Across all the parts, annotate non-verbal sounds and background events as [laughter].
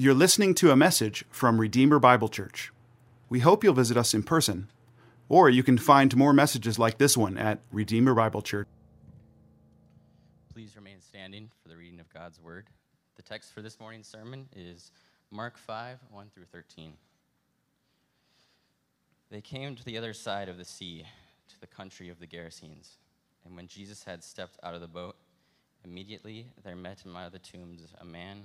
You're listening to a message from Redeemer Bible Church. We hope you'll visit us in person, or you can find more messages like this one at Redeemer Bible Church. Please remain standing for the reading of God's Word. The text for this morning's sermon is Mark 5 1 through 13. They came to the other side of the sea, to the country of the Gerasenes. And when Jesus had stepped out of the boat, immediately there met him out of the tombs a man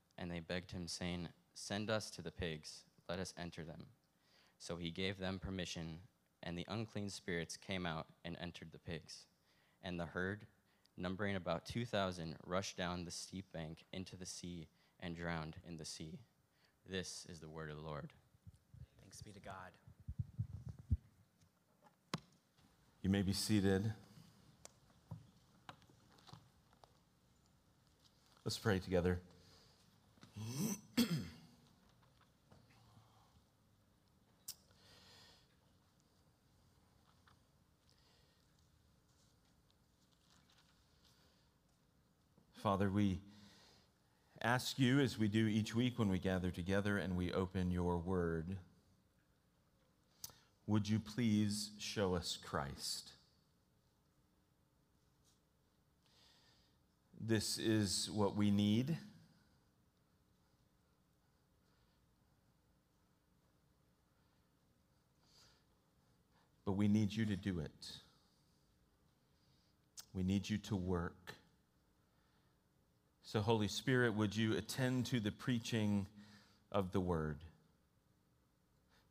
and they begged him, saying, Send us to the pigs, let us enter them. So he gave them permission, and the unclean spirits came out and entered the pigs. And the herd, numbering about 2,000, rushed down the steep bank into the sea and drowned in the sea. This is the word of the Lord. Thanks be to God. You may be seated. Let's pray together. [clears throat] Father, we ask you, as we do each week when we gather together and we open your word, would you please show us Christ? This is what we need. But we need you to do it. We need you to work. So, Holy Spirit, would you attend to the preaching of the word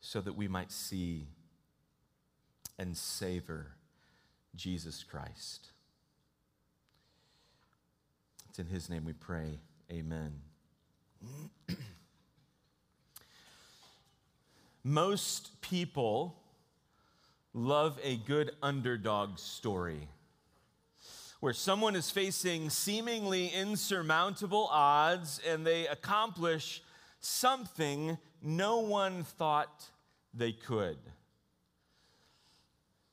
so that we might see and savor Jesus Christ? It's in his name we pray. Amen. [clears throat] Most people love a good underdog story where someone is facing seemingly insurmountable odds and they accomplish something no one thought they could.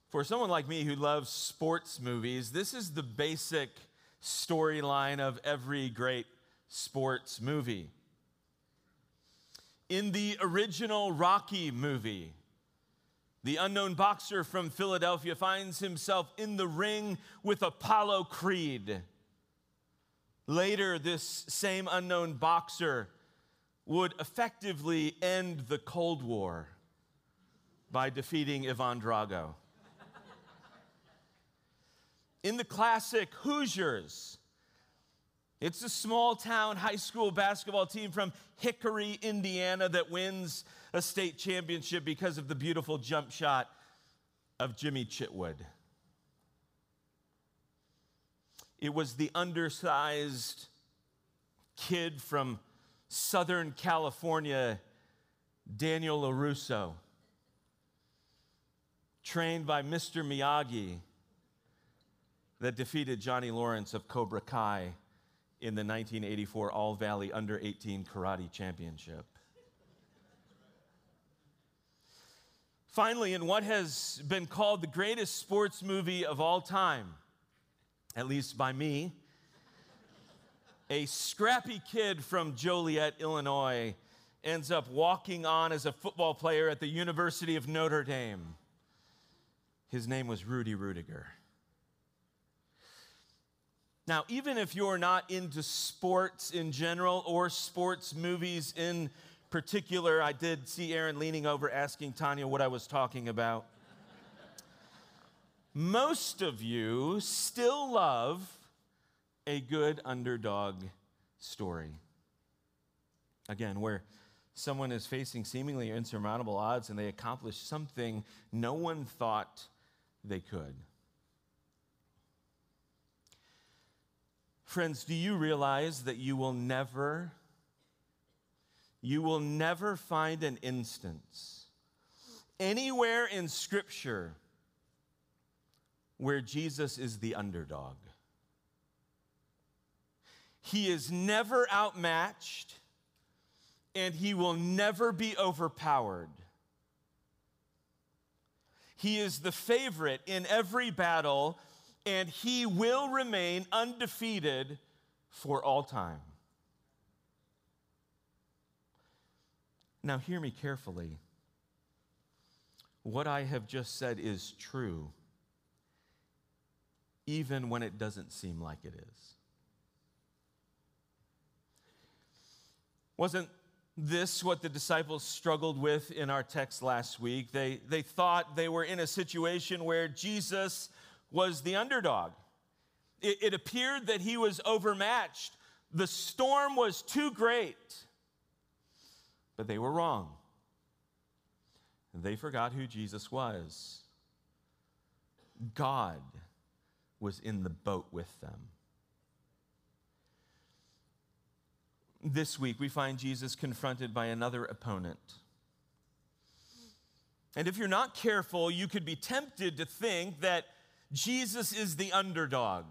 For someone like me who loves sports movies, this is the basic storyline of every great sports movie. In the original Rocky movie, the unknown boxer from Philadelphia finds himself in the ring with Apollo Creed. Later, this same unknown boxer would effectively end the Cold War by defeating Ivan Drago. In the classic Hoosiers, it's a small town high school basketball team from Hickory, Indiana that wins a state championship because of the beautiful jump shot of Jimmy Chitwood. It was the undersized kid from Southern California, Daniel LaRusso, trained by Mr. Miyagi, that defeated Johnny Lawrence of Cobra Kai in the 1984 All Valley Under 18 Karate Championship. Finally, in what has been called the greatest sports movie of all time, at least by me, a scrappy kid from Joliet, Illinois, ends up walking on as a football player at the University of Notre Dame. His name was Rudy Ruettiger. Now, even if you're not into sports in general or sports movies in particular, I did see Aaron leaning over asking Tanya what I was talking about. Most of you still love a good underdog story. Again, where someone is facing seemingly insurmountable odds and they accomplish something no one thought they could. Friends, do you realize that you will never, you will never find an instance anywhere in Scripture where Jesus is the underdog? He is never outmatched and he will never be overpowered. He is the favorite in every battle, and he will remain undefeated for all time. Now, hear me carefully. What I have just said is true, even when it doesn't seem like it is. Wasn't this what the disciples struggled with in our text last week? They, they thought they were in a situation where Jesus was the underdog. It, it appeared that he was overmatched. The storm was too great. But they were wrong. They forgot who Jesus was. God was in the boat with them. This week, we find Jesus confronted by another opponent. And if you're not careful, you could be tempted to think that Jesus is the underdog.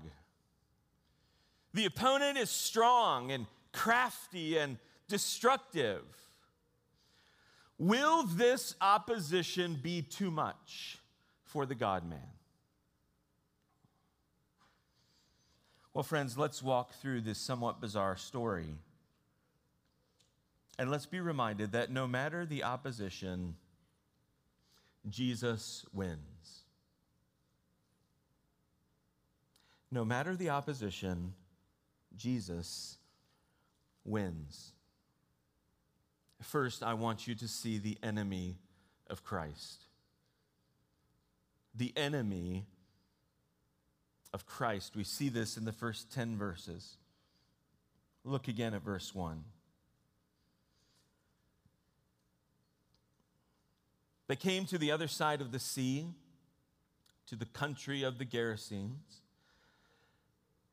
The opponent is strong and crafty and destructive. Will this opposition be too much for the God man? Well, friends, let's walk through this somewhat bizarre story. And let's be reminded that no matter the opposition, Jesus wins. No matter the opposition, Jesus wins. First, I want you to see the enemy of Christ. The enemy of Christ. We see this in the first 10 verses. Look again at verse 1. They came to the other side of the sea, to the country of the Gerasenes.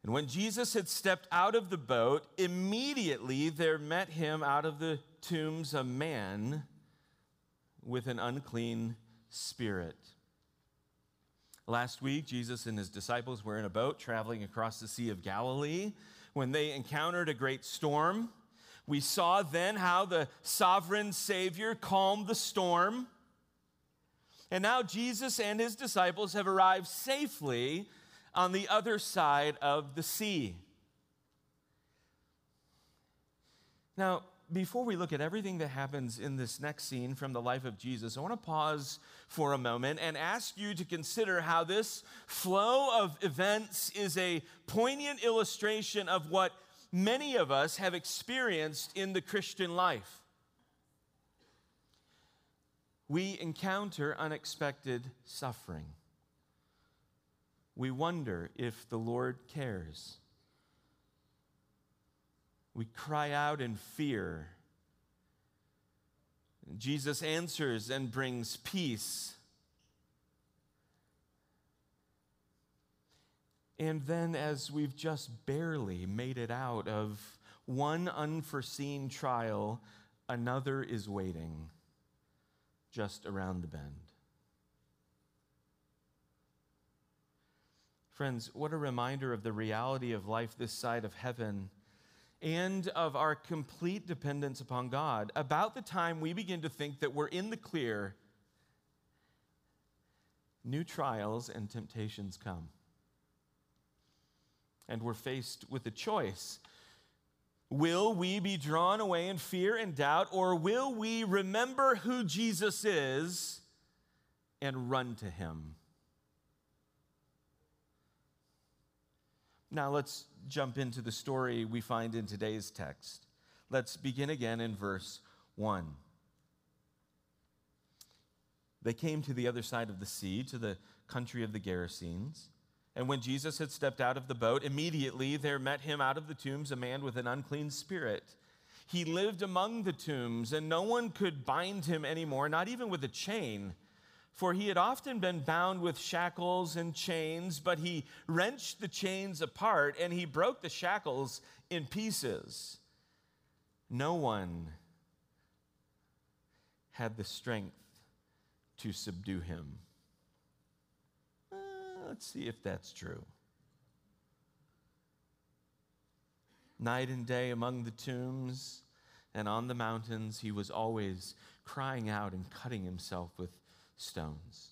And when Jesus had stepped out of the boat, immediately there met him out of the tombs a man with an unclean spirit. Last week, Jesus and his disciples were in a boat traveling across the Sea of Galilee when they encountered a great storm. We saw then how the sovereign Savior calmed the storm. And now Jesus and his disciples have arrived safely on the other side of the sea. Now, before we look at everything that happens in this next scene from the life of Jesus, I want to pause for a moment and ask you to consider how this flow of events is a poignant illustration of what many of us have experienced in the Christian life we encounter unexpected suffering. We wonder if the Lord cares. We cry out in fear. Jesus answers and brings peace. And then, as we've just barely made it out of one unforeseen trial, another is waiting just around the bend. Friends, what a reminder of the reality of life this side of heaven and of our complete dependence upon God. About the time we begin to think that we're in the clear, new trials and temptations come. And we're faced with a choice Will we be drawn away in fear and doubt, or will we remember who Jesus is and run to him? Now let's jump into the story we find in today's text. Let's begin again in verse 1. They came to the other side of the sea, to the country of the Gerasenes. And when Jesus had stepped out of the boat, immediately there met him out of the tombs a man with an unclean spirit. He lived among the tombs, and no one could bind him anymore, not even with a chain. For he had often been bound with shackles and chains, but he wrenched the chains apart and he broke the shackles in pieces. No one had the strength to subdue him. Uh, let's see if that's true. Night and day among the tombs and on the mountains, he was always crying out and cutting himself with stones.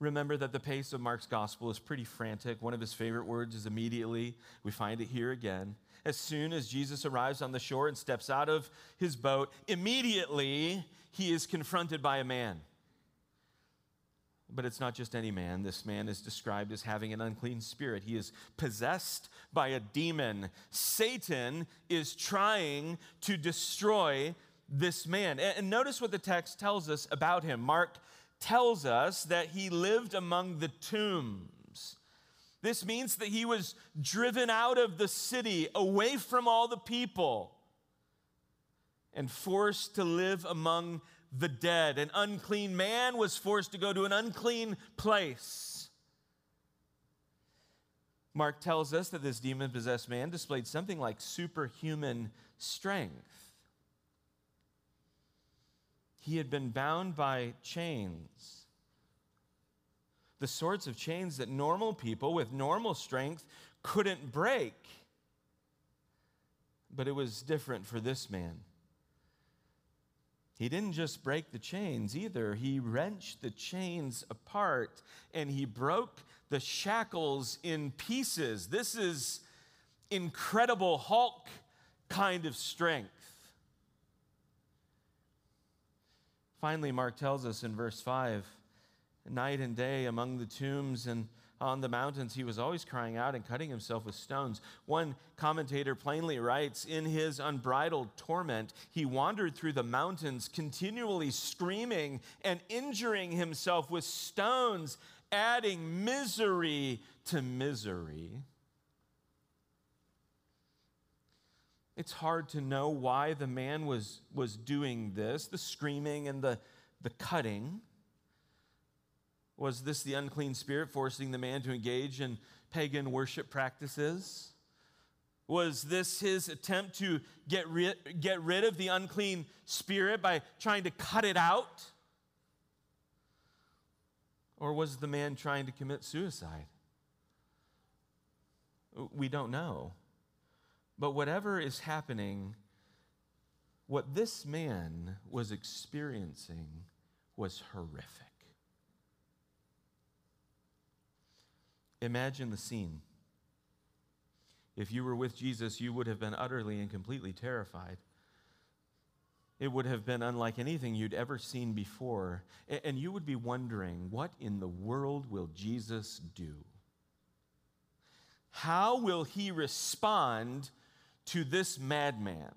Remember that the pace of Mark's gospel is pretty frantic. One of his favorite words is immediately. We find it here again. As soon as Jesus arrives on the shore and steps out of his boat, immediately he is confronted by a man. But it's not just any man. This man is described as having an unclean spirit. He is possessed by a demon. Satan is trying to destroy this man. And notice what the text tells us about him. Mark tells us that he lived among the tombs. This means that he was driven out of the city, away from all the people, and forced to live among the dead. An unclean man was forced to go to an unclean place. Mark tells us that this demon possessed man displayed something like superhuman strength. He had been bound by chains. The sorts of chains that normal people with normal strength couldn't break. But it was different for this man. He didn't just break the chains either, he wrenched the chains apart and he broke the shackles in pieces. This is incredible Hulk kind of strength. Finally, Mark tells us in verse 5 night and day among the tombs and on the mountains, he was always crying out and cutting himself with stones. One commentator plainly writes In his unbridled torment, he wandered through the mountains, continually screaming and injuring himself with stones, adding misery to misery. It's hard to know why the man was, was doing this the screaming and the, the cutting. Was this the unclean spirit forcing the man to engage in pagan worship practices? Was this his attempt to get rid, get rid of the unclean spirit by trying to cut it out? Or was the man trying to commit suicide? We don't know. But whatever is happening, what this man was experiencing was horrific. Imagine the scene. If you were with Jesus, you would have been utterly and completely terrified. It would have been unlike anything you'd ever seen before. And you would be wondering, what in the world will Jesus do? How will he respond to this madman?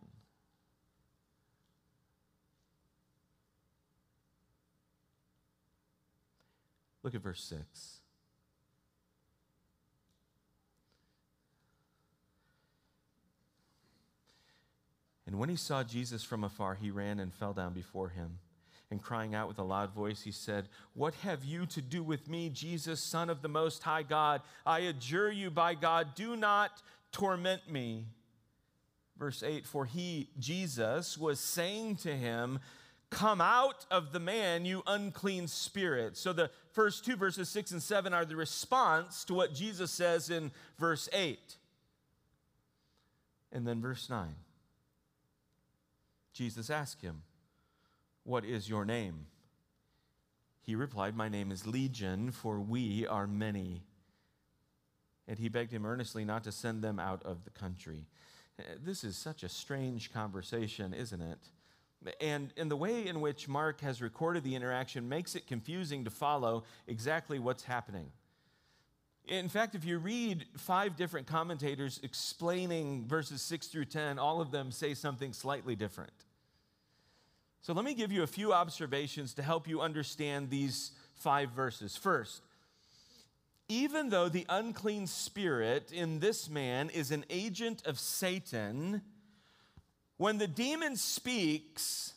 Look at verse 6. And when he saw Jesus from afar, he ran and fell down before him. And crying out with a loud voice, he said, What have you to do with me, Jesus, Son of the Most High God? I adjure you by God, do not torment me. Verse 8 For he, Jesus, was saying to him, Come out of the man, you unclean spirit. So the first two verses, 6 and 7, are the response to what Jesus says in verse 8. And then verse 9. Jesus asked him, What is your name? He replied, My name is Legion, for we are many. And he begged him earnestly not to send them out of the country. This is such a strange conversation, isn't it? And, and the way in which Mark has recorded the interaction makes it confusing to follow exactly what's happening. In fact, if you read five different commentators explaining verses 6 through 10, all of them say something slightly different. So let me give you a few observations to help you understand these five verses. First, even though the unclean spirit in this man is an agent of Satan, when the demon speaks,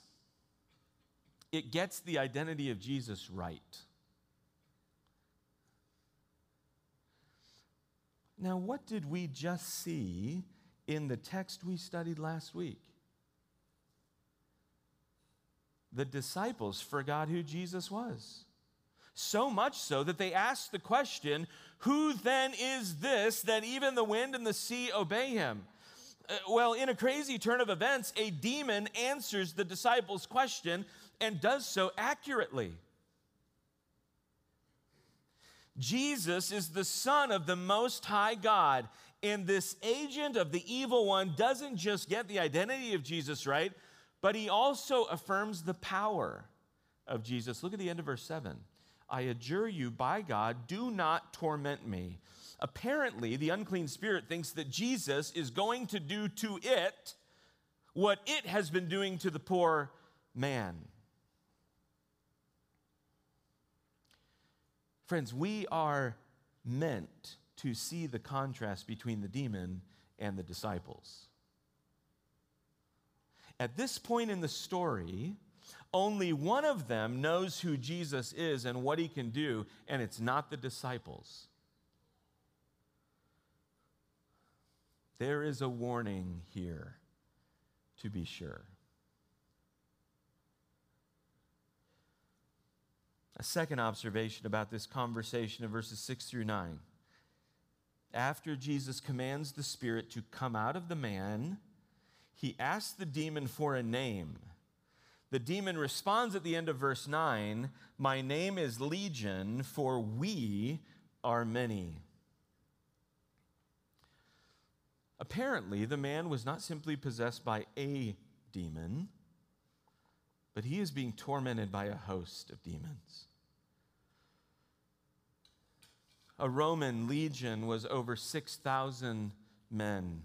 it gets the identity of Jesus right. Now, what did we just see in the text we studied last week? The disciples forgot who Jesus was. So much so that they asked the question, Who then is this that even the wind and the sea obey him? Uh, well, in a crazy turn of events, a demon answers the disciples' question and does so accurately. Jesus is the Son of the Most High God, and this agent of the evil one doesn't just get the identity of Jesus right, but he also affirms the power of Jesus. Look at the end of verse 7. I adjure you by God, do not torment me. Apparently, the unclean spirit thinks that Jesus is going to do to it what it has been doing to the poor man. Friends, we are meant to see the contrast between the demon and the disciples. At this point in the story, only one of them knows who Jesus is and what he can do, and it's not the disciples. There is a warning here, to be sure. A second observation about this conversation in verses 6 through 9. After Jesus commands the spirit to come out of the man, he asks the demon for a name. The demon responds at the end of verse 9 My name is Legion, for we are many. Apparently, the man was not simply possessed by a demon, but he is being tormented by a host of demons. A Roman legion was over 6,000 men.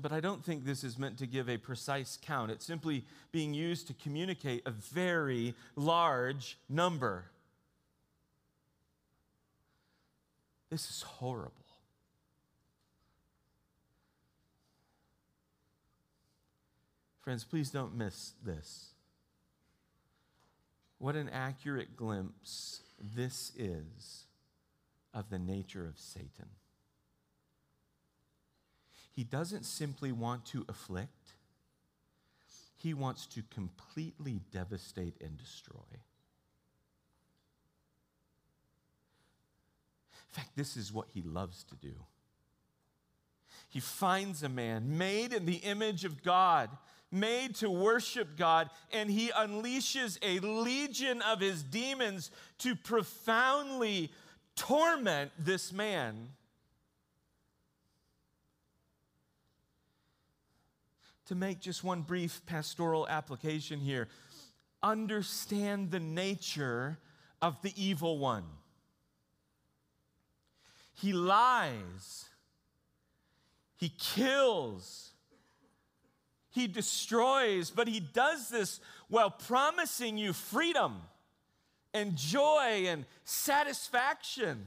But I don't think this is meant to give a precise count. It's simply being used to communicate a very large number. This is horrible. Friends, please don't miss this. What an accurate glimpse this is of the nature of Satan. He doesn't simply want to afflict, he wants to completely devastate and destroy. In fact, this is what he loves to do. He finds a man made in the image of God, made to worship God, and he unleashes a legion of his demons to profoundly torment this man. To make just one brief pastoral application here, understand the nature of the evil one. He lies, he kills, he destroys, but he does this while promising you freedom and joy and satisfaction.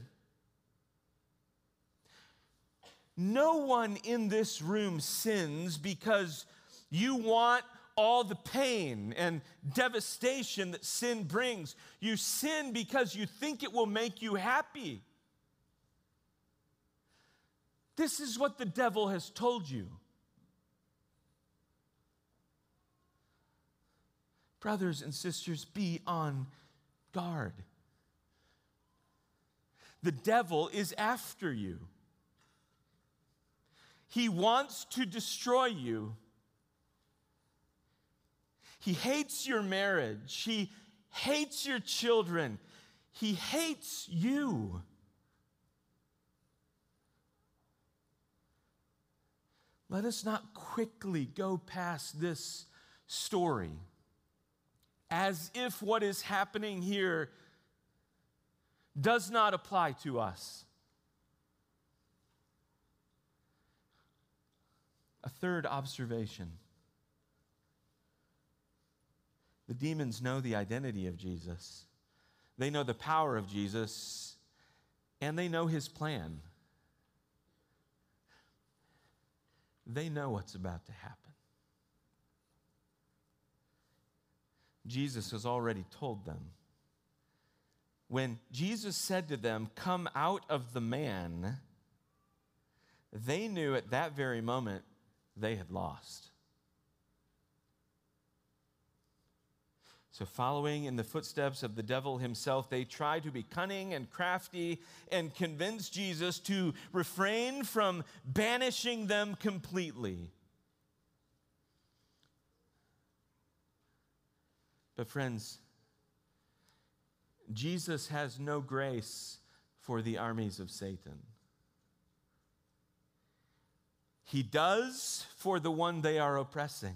No one in this room sins because you want all the pain and devastation that sin brings. You sin because you think it will make you happy. This is what the devil has told you. Brothers and sisters, be on guard. The devil is after you. He wants to destroy you. He hates your marriage. He hates your children. He hates you. Let us not quickly go past this story as if what is happening here does not apply to us. A third observation the demons know the identity of Jesus, they know the power of Jesus, and they know his plan. They know what's about to happen. Jesus has already told them. When Jesus said to them, Come out of the man, they knew at that very moment they had lost. So, following in the footsteps of the devil himself, they try to be cunning and crafty and convince Jesus to refrain from banishing them completely. But, friends, Jesus has no grace for the armies of Satan. He does for the one they are oppressing.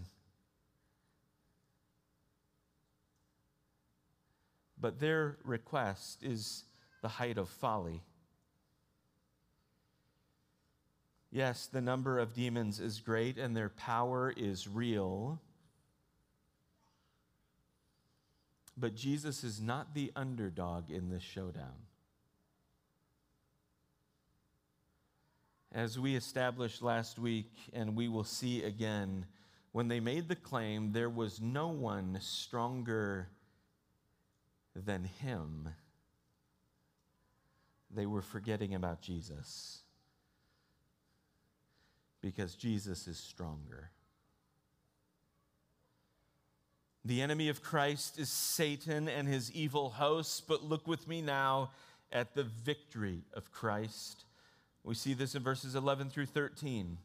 But their request is the height of folly. Yes, the number of demons is great and their power is real. But Jesus is not the underdog in this showdown. As we established last week, and we will see again, when they made the claim, there was no one stronger than him. They were forgetting about Jesus because Jesus is stronger. The enemy of Christ is Satan and his evil hosts, but look with me now at the victory of Christ. We see this in verses 11 through 13.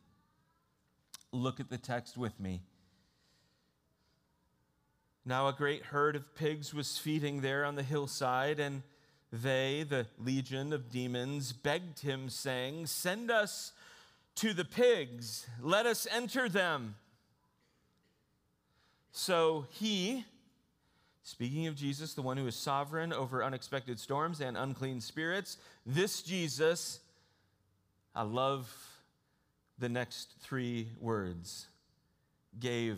Look at the text with me. Now, a great herd of pigs was feeding there on the hillside, and they, the legion of demons, begged him, saying, Send us to the pigs, let us enter them. So he, speaking of Jesus, the one who is sovereign over unexpected storms and unclean spirits, this Jesus, I love the next three words, gave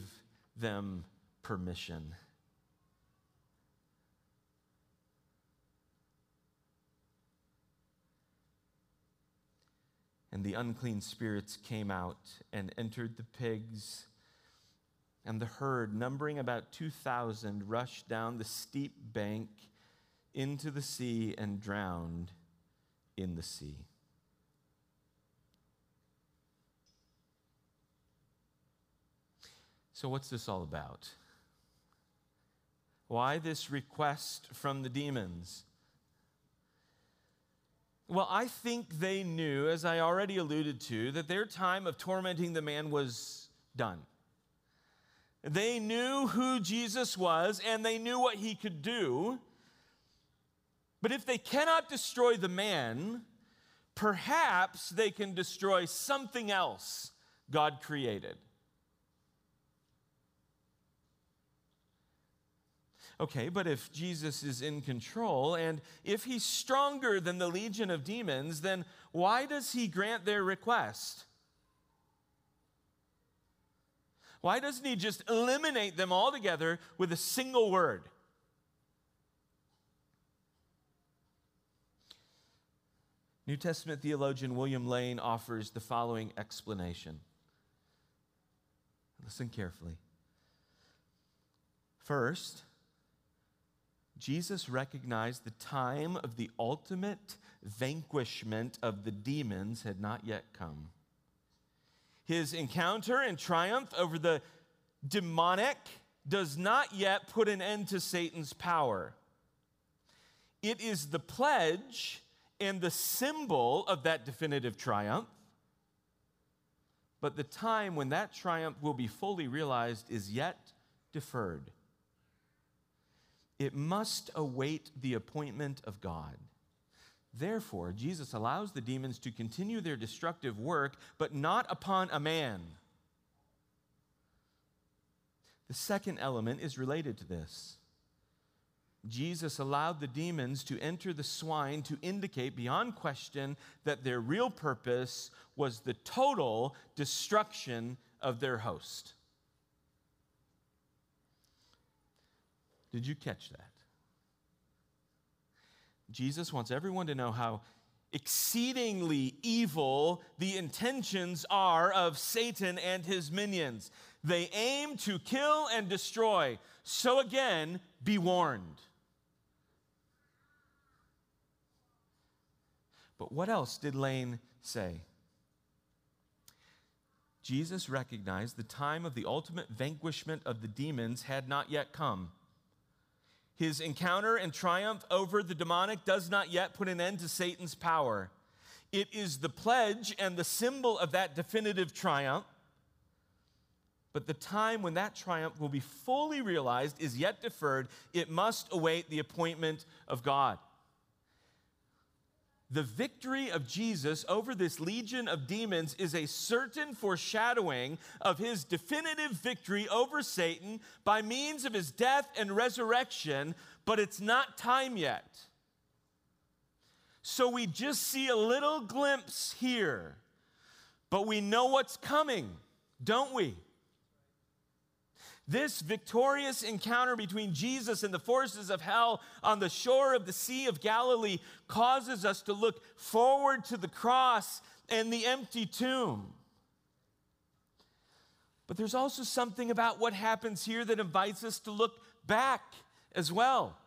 them permission. And the unclean spirits came out and entered the pigs and the herd, numbering about 2,000, rushed down the steep bank into the sea and drowned in the sea. So, what's this all about? Why this request from the demons? Well, I think they knew, as I already alluded to, that their time of tormenting the man was done. They knew who Jesus was and they knew what he could do. But if they cannot destroy the man, perhaps they can destroy something else God created. Okay, but if Jesus is in control and if he's stronger than the legion of demons, then why does he grant their request? Why doesn't he just eliminate them altogether with a single word? New Testament theologian William Lane offers the following explanation. Listen carefully. First, Jesus recognized the time of the ultimate vanquishment of the demons had not yet come. His encounter and triumph over the demonic does not yet put an end to Satan's power. It is the pledge and the symbol of that definitive triumph. But the time when that triumph will be fully realized is yet deferred. It must await the appointment of God. Therefore, Jesus allows the demons to continue their destructive work, but not upon a man. The second element is related to this. Jesus allowed the demons to enter the swine to indicate beyond question that their real purpose was the total destruction of their host. Did you catch that? Jesus wants everyone to know how exceedingly evil the intentions are of Satan and his minions. They aim to kill and destroy. So again, be warned. But what else did Lane say? Jesus recognized the time of the ultimate vanquishment of the demons had not yet come. His encounter and triumph over the demonic does not yet put an end to Satan's power. It is the pledge and the symbol of that definitive triumph. But the time when that triumph will be fully realized is yet deferred. It must await the appointment of God the victory of Jesus over this legion of demons is a certain foreshadowing of his definitive victory over Satan by means of his death and resurrection, but it's not time yet. So we just see a little glimpse here, but we know what's coming, don't we? This victorious encounter between Jesus and the forces of hell on the shore of the Sea of Galilee causes us to look forward to the cross and the empty tomb. But there's also something about what happens here that invites us to look back as well.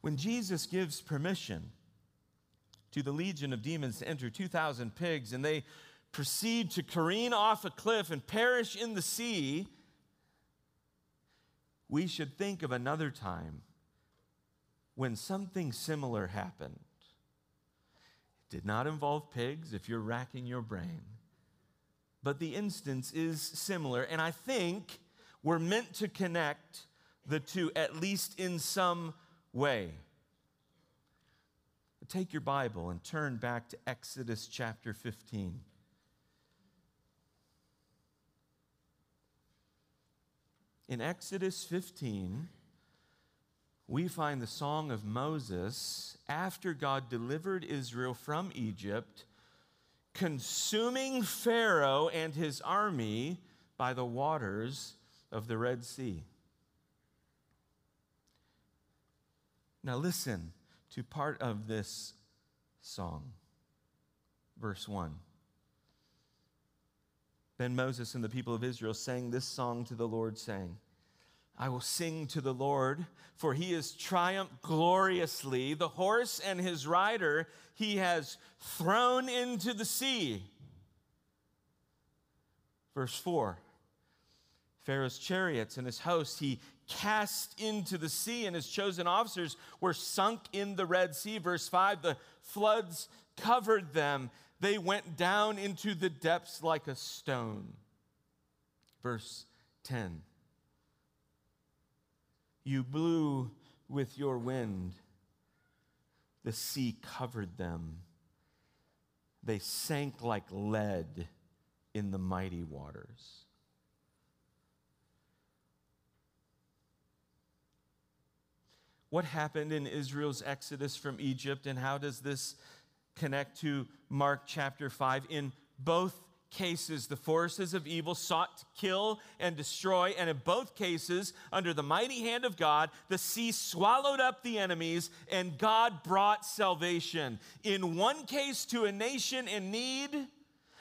When Jesus gives permission to the legion of demons to enter 2,000 pigs and they proceed to careen off a cliff and perish in the sea, we should think of another time when something similar happened. It did not involve pigs, if you're racking your brain, but the instance is similar. And I think we're meant to connect the two, at least in some way. Take your Bible and turn back to Exodus chapter 15. In Exodus 15, we find the song of Moses after God delivered Israel from Egypt, consuming Pharaoh and his army by the waters of the Red Sea. Now, listen to part of this song. Verse 1. Then Moses and the people of Israel sang this song to the Lord, saying, I will sing to the Lord, for he has triumphed gloriously. The horse and his rider he has thrown into the sea. Verse 4 Pharaoh's chariots and his host he cast into the sea, and his chosen officers were sunk in the Red Sea. Verse 5 The floods covered them they went down into the depths like a stone. Verse 10 You blew with your wind, the sea covered them. They sank like lead in the mighty waters. What happened in Israel's exodus from Egypt, and how does this connect to Mark chapter 5. In both cases, the forces of evil sought to kill and destroy, and in both cases, under the mighty hand of God, the sea swallowed up the enemies and God brought salvation. In one case, to a nation in need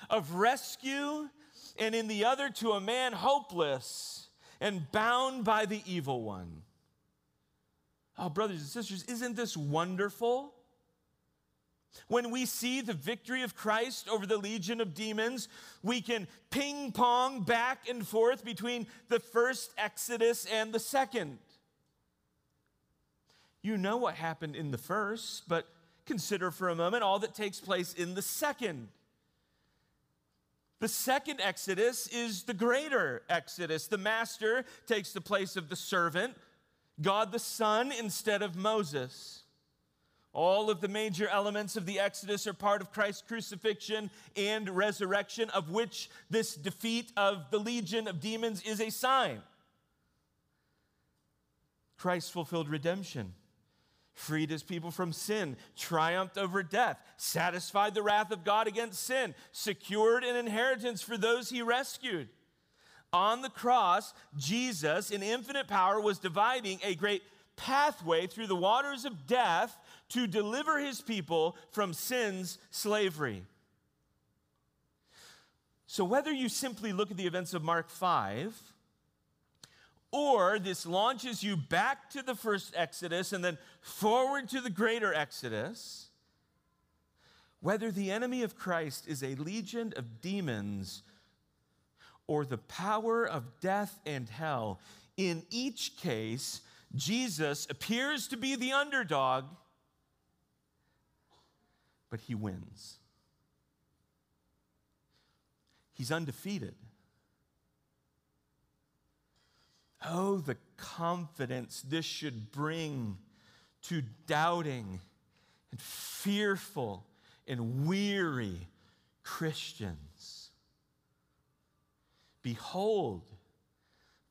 of rescue, and in the other, to a man hopeless and bound by the evil one. Oh, brothers and sisters, isn't this wonderful? When we see the victory of Christ over the legion of demons, we can ping pong back and forth between the first Exodus and the second. You know what happened in the first, but consider for a moment all that takes place in the second. The second Exodus is the greater Exodus. The master takes the place of the servant, God the Son instead of Moses. All of the major elements of the Exodus are part of Christ's crucifixion and resurrection, of which this defeat of the legion of demons is a sign. Christ fulfilled redemption, freed his people from sin, triumphed over death, satisfied the wrath of God against sin, secured an inheritance for those he rescued. On the cross, Jesus, in infinite power, was dividing a great pathway through the waters of death to deliver his people from sin's slavery. So, whether you simply look at the events of Mark 5, or this launches you back to the first Exodus and then forward to the greater Exodus, whether the enemy of Christ is a legion of demons or the power of death and hell, in each case, Jesus appears to be the underdog, but he wins. He's undefeated. Oh, the confidence this should bring to doubting and fearful and weary Christians. Behold,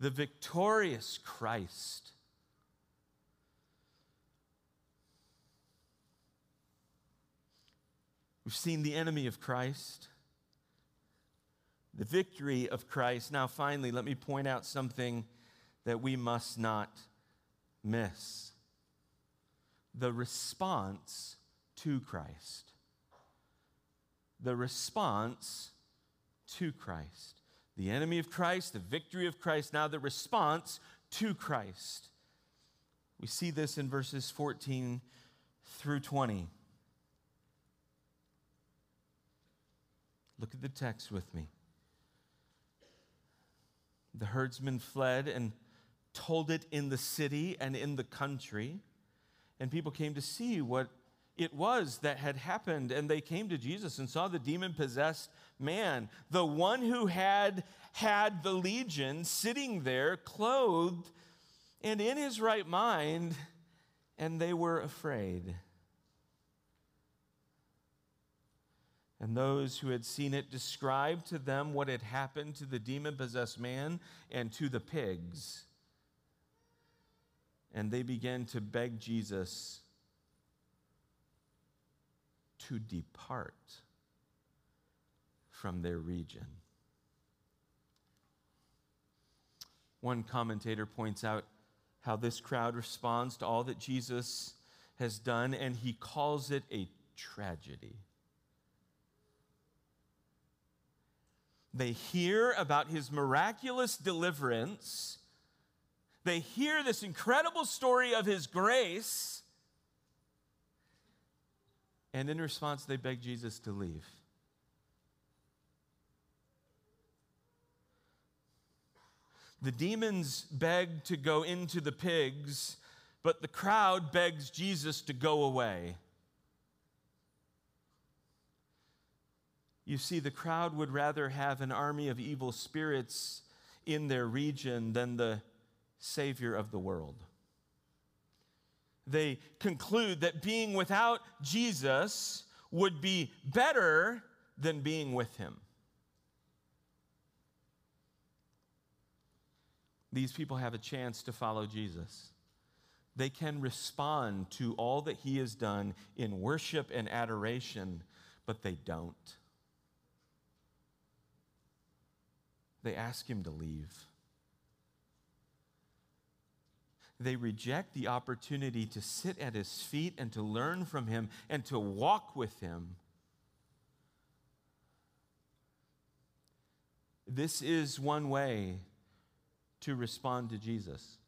the victorious Christ. We've seen the enemy of Christ, the victory of Christ. Now, finally, let me point out something that we must not miss the response to Christ. The response to Christ. The enemy of Christ, the victory of Christ, now the response to Christ. We see this in verses 14 through 20. Look at the text with me. The herdsmen fled and told it in the city and in the country. And people came to see what it was that had happened. And they came to Jesus and saw the demon possessed man, the one who had had the legion sitting there, clothed and in his right mind, and they were afraid. And those who had seen it described to them what had happened to the demon possessed man and to the pigs and they began to beg Jesus to depart from their region. One commentator points out how this crowd responds to all that Jesus has done, and he calls it a tragedy. They hear about his miraculous deliverance they hear this incredible story of his grace, and in response, they beg Jesus to leave. The demons beg to go into the pigs, but the crowd begs Jesus to go away. You see, the crowd would rather have an army of evil spirits in their region than the Savior of the world. They conclude that being without Jesus would be better than being with him. These people have a chance to follow Jesus. They can respond to all that he has done in worship and adoration, but they don't. They ask him to leave they reject the opportunity to sit at his feet and to learn from him and to walk with him. This is one way to respond to Jesus.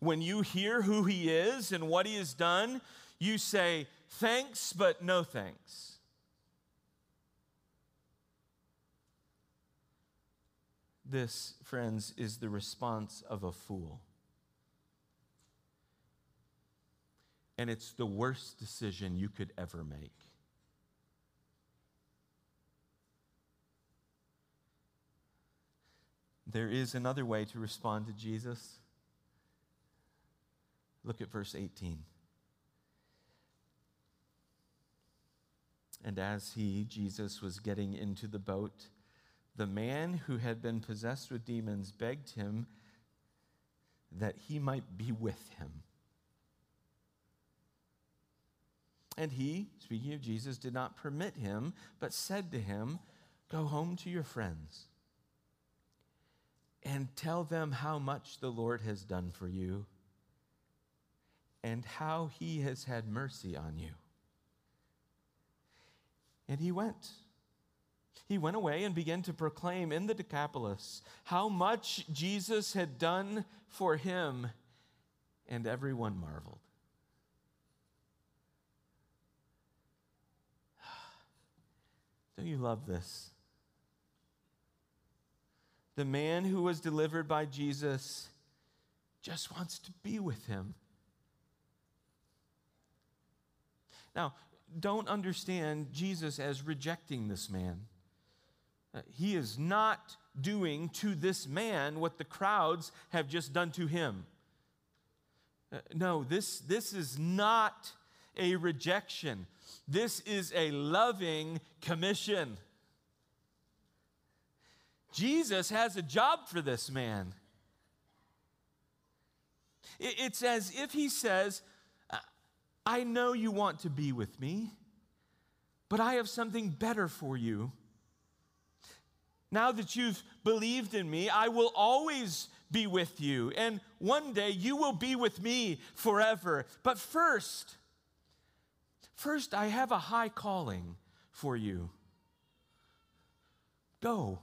When you hear who he is and what he has done, you say, Thanks, but no thanks. This, friends, is the response of a fool. And it's the worst decision you could ever make. There is another way to respond to Jesus. Look at verse 18. And as he, Jesus, was getting into the boat, the man who had been possessed with demons begged him that he might be with him. And he, speaking of Jesus, did not permit him, but said to him, Go home to your friends and tell them how much the Lord has done for you and how he has had mercy on you. And he went. He went away and began to proclaim in the Decapolis how much Jesus had done for him, and everyone marveled. [sighs] Don't you love this? The man who was delivered by Jesus just wants to be with him. Now, don't understand Jesus as rejecting this man. Uh, he is not doing to this man what the crowds have just done to him. Uh, no, this, this is not a rejection. This is a loving commission. Jesus has a job for this man. It's as if he says, I know you want to be with me, but I have something better for you. Now that you've believed in me, I will always be with you, and one day you will be with me forever. But first, first, I have a high calling for you. Go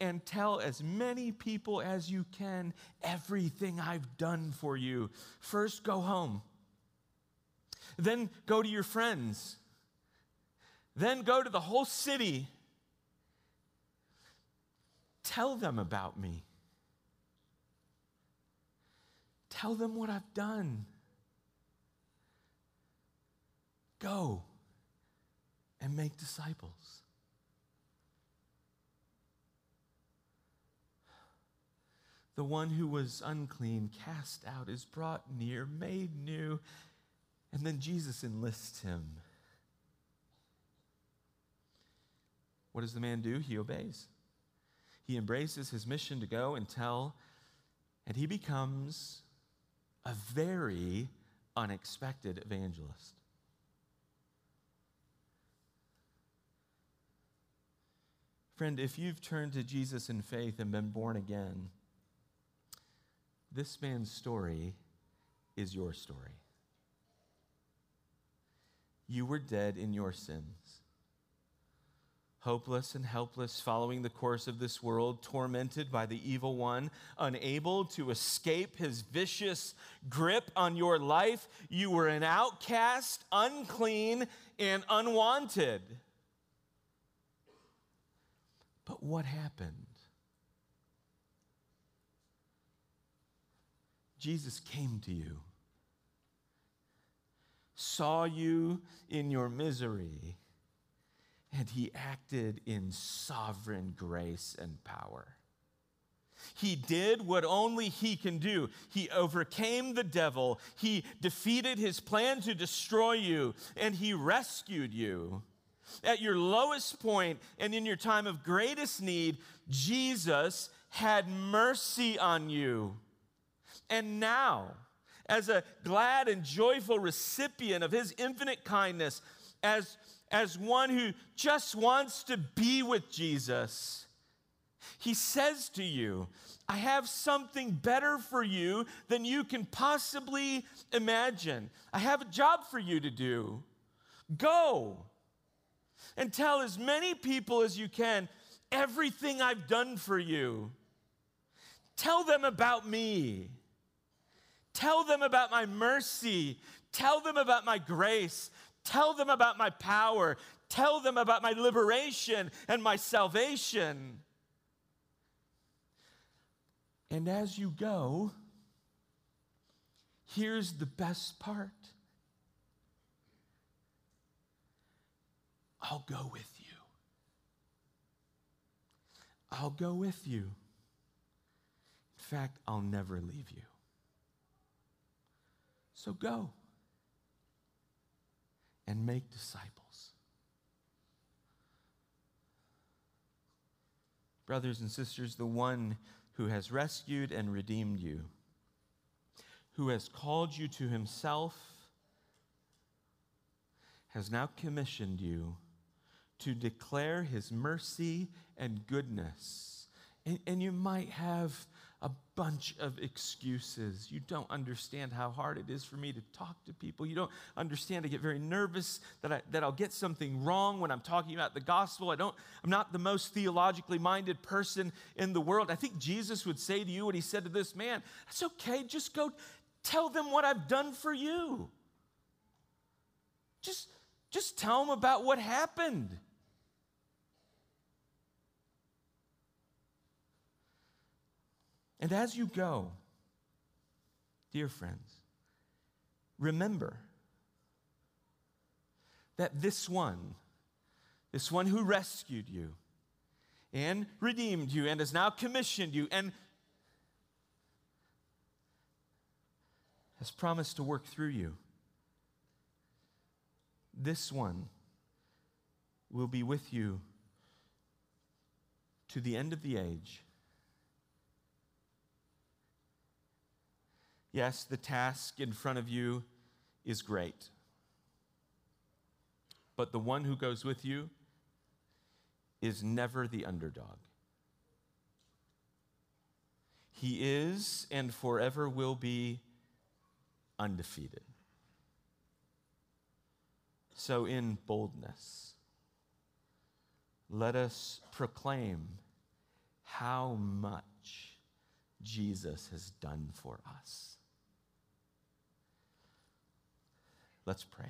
and tell as many people as you can everything I've done for you. First, go home. Then go to your friends. Then go to the whole city. Tell them about me. Tell them what I've done. Go and make disciples. The one who was unclean, cast out, is brought near, made new, and then Jesus enlists him. What does the man do? He obeys. He embraces his mission to go and tell, and he becomes a very unexpected evangelist. Friend, if you've turned to Jesus in faith and been born again, this man's story is your story. You were dead in your sins, hopeless and helpless, following the course of this world, tormented by the evil one, unable to escape his vicious grip on your life. You were an outcast, unclean, and unwanted. But what happened? Jesus came to you saw you in your misery, and he acted in sovereign grace and power. He did what only he can do. He overcame the devil. He defeated his plan to destroy you, and he rescued you. At your lowest point and in your time of greatest need, Jesus had mercy on you. And now, as a glad and joyful recipient of his infinite kindness, as, as one who just wants to be with Jesus, he says to you, I have something better for you than you can possibly imagine. I have a job for you to do. Go and tell as many people as you can everything I've done for you. Tell them about me. Tell them about my mercy. Tell them about my grace. Tell them about my power. Tell them about my liberation and my salvation. And as you go, here's the best part I'll go with you. I'll go with you. In fact, I'll never leave you. So go and make disciples. Brothers and sisters, the one who has rescued and redeemed you, who has called you to himself, has now commissioned you to declare his mercy and goodness. And, and you might have a bunch of excuses. You don't understand how hard it is for me to talk to people. You don't understand. I get very nervous that, I, that I'll get something wrong when I'm talking about the gospel. I don't, I'm not the most theologically minded person in the world. I think Jesus would say to you what he said to this man That's okay. Just go tell them what I've done for you. Just, just tell them about what happened. And as you go, dear friends, remember that this one, this one who rescued you and redeemed you and has now commissioned you and has promised to work through you. This one will be with you to the end of the age Yes, the task in front of you is great. But the one who goes with you is never the underdog. He is and forever will be undefeated. So, in boldness, let us proclaim how much Jesus has done for us. Let's pray.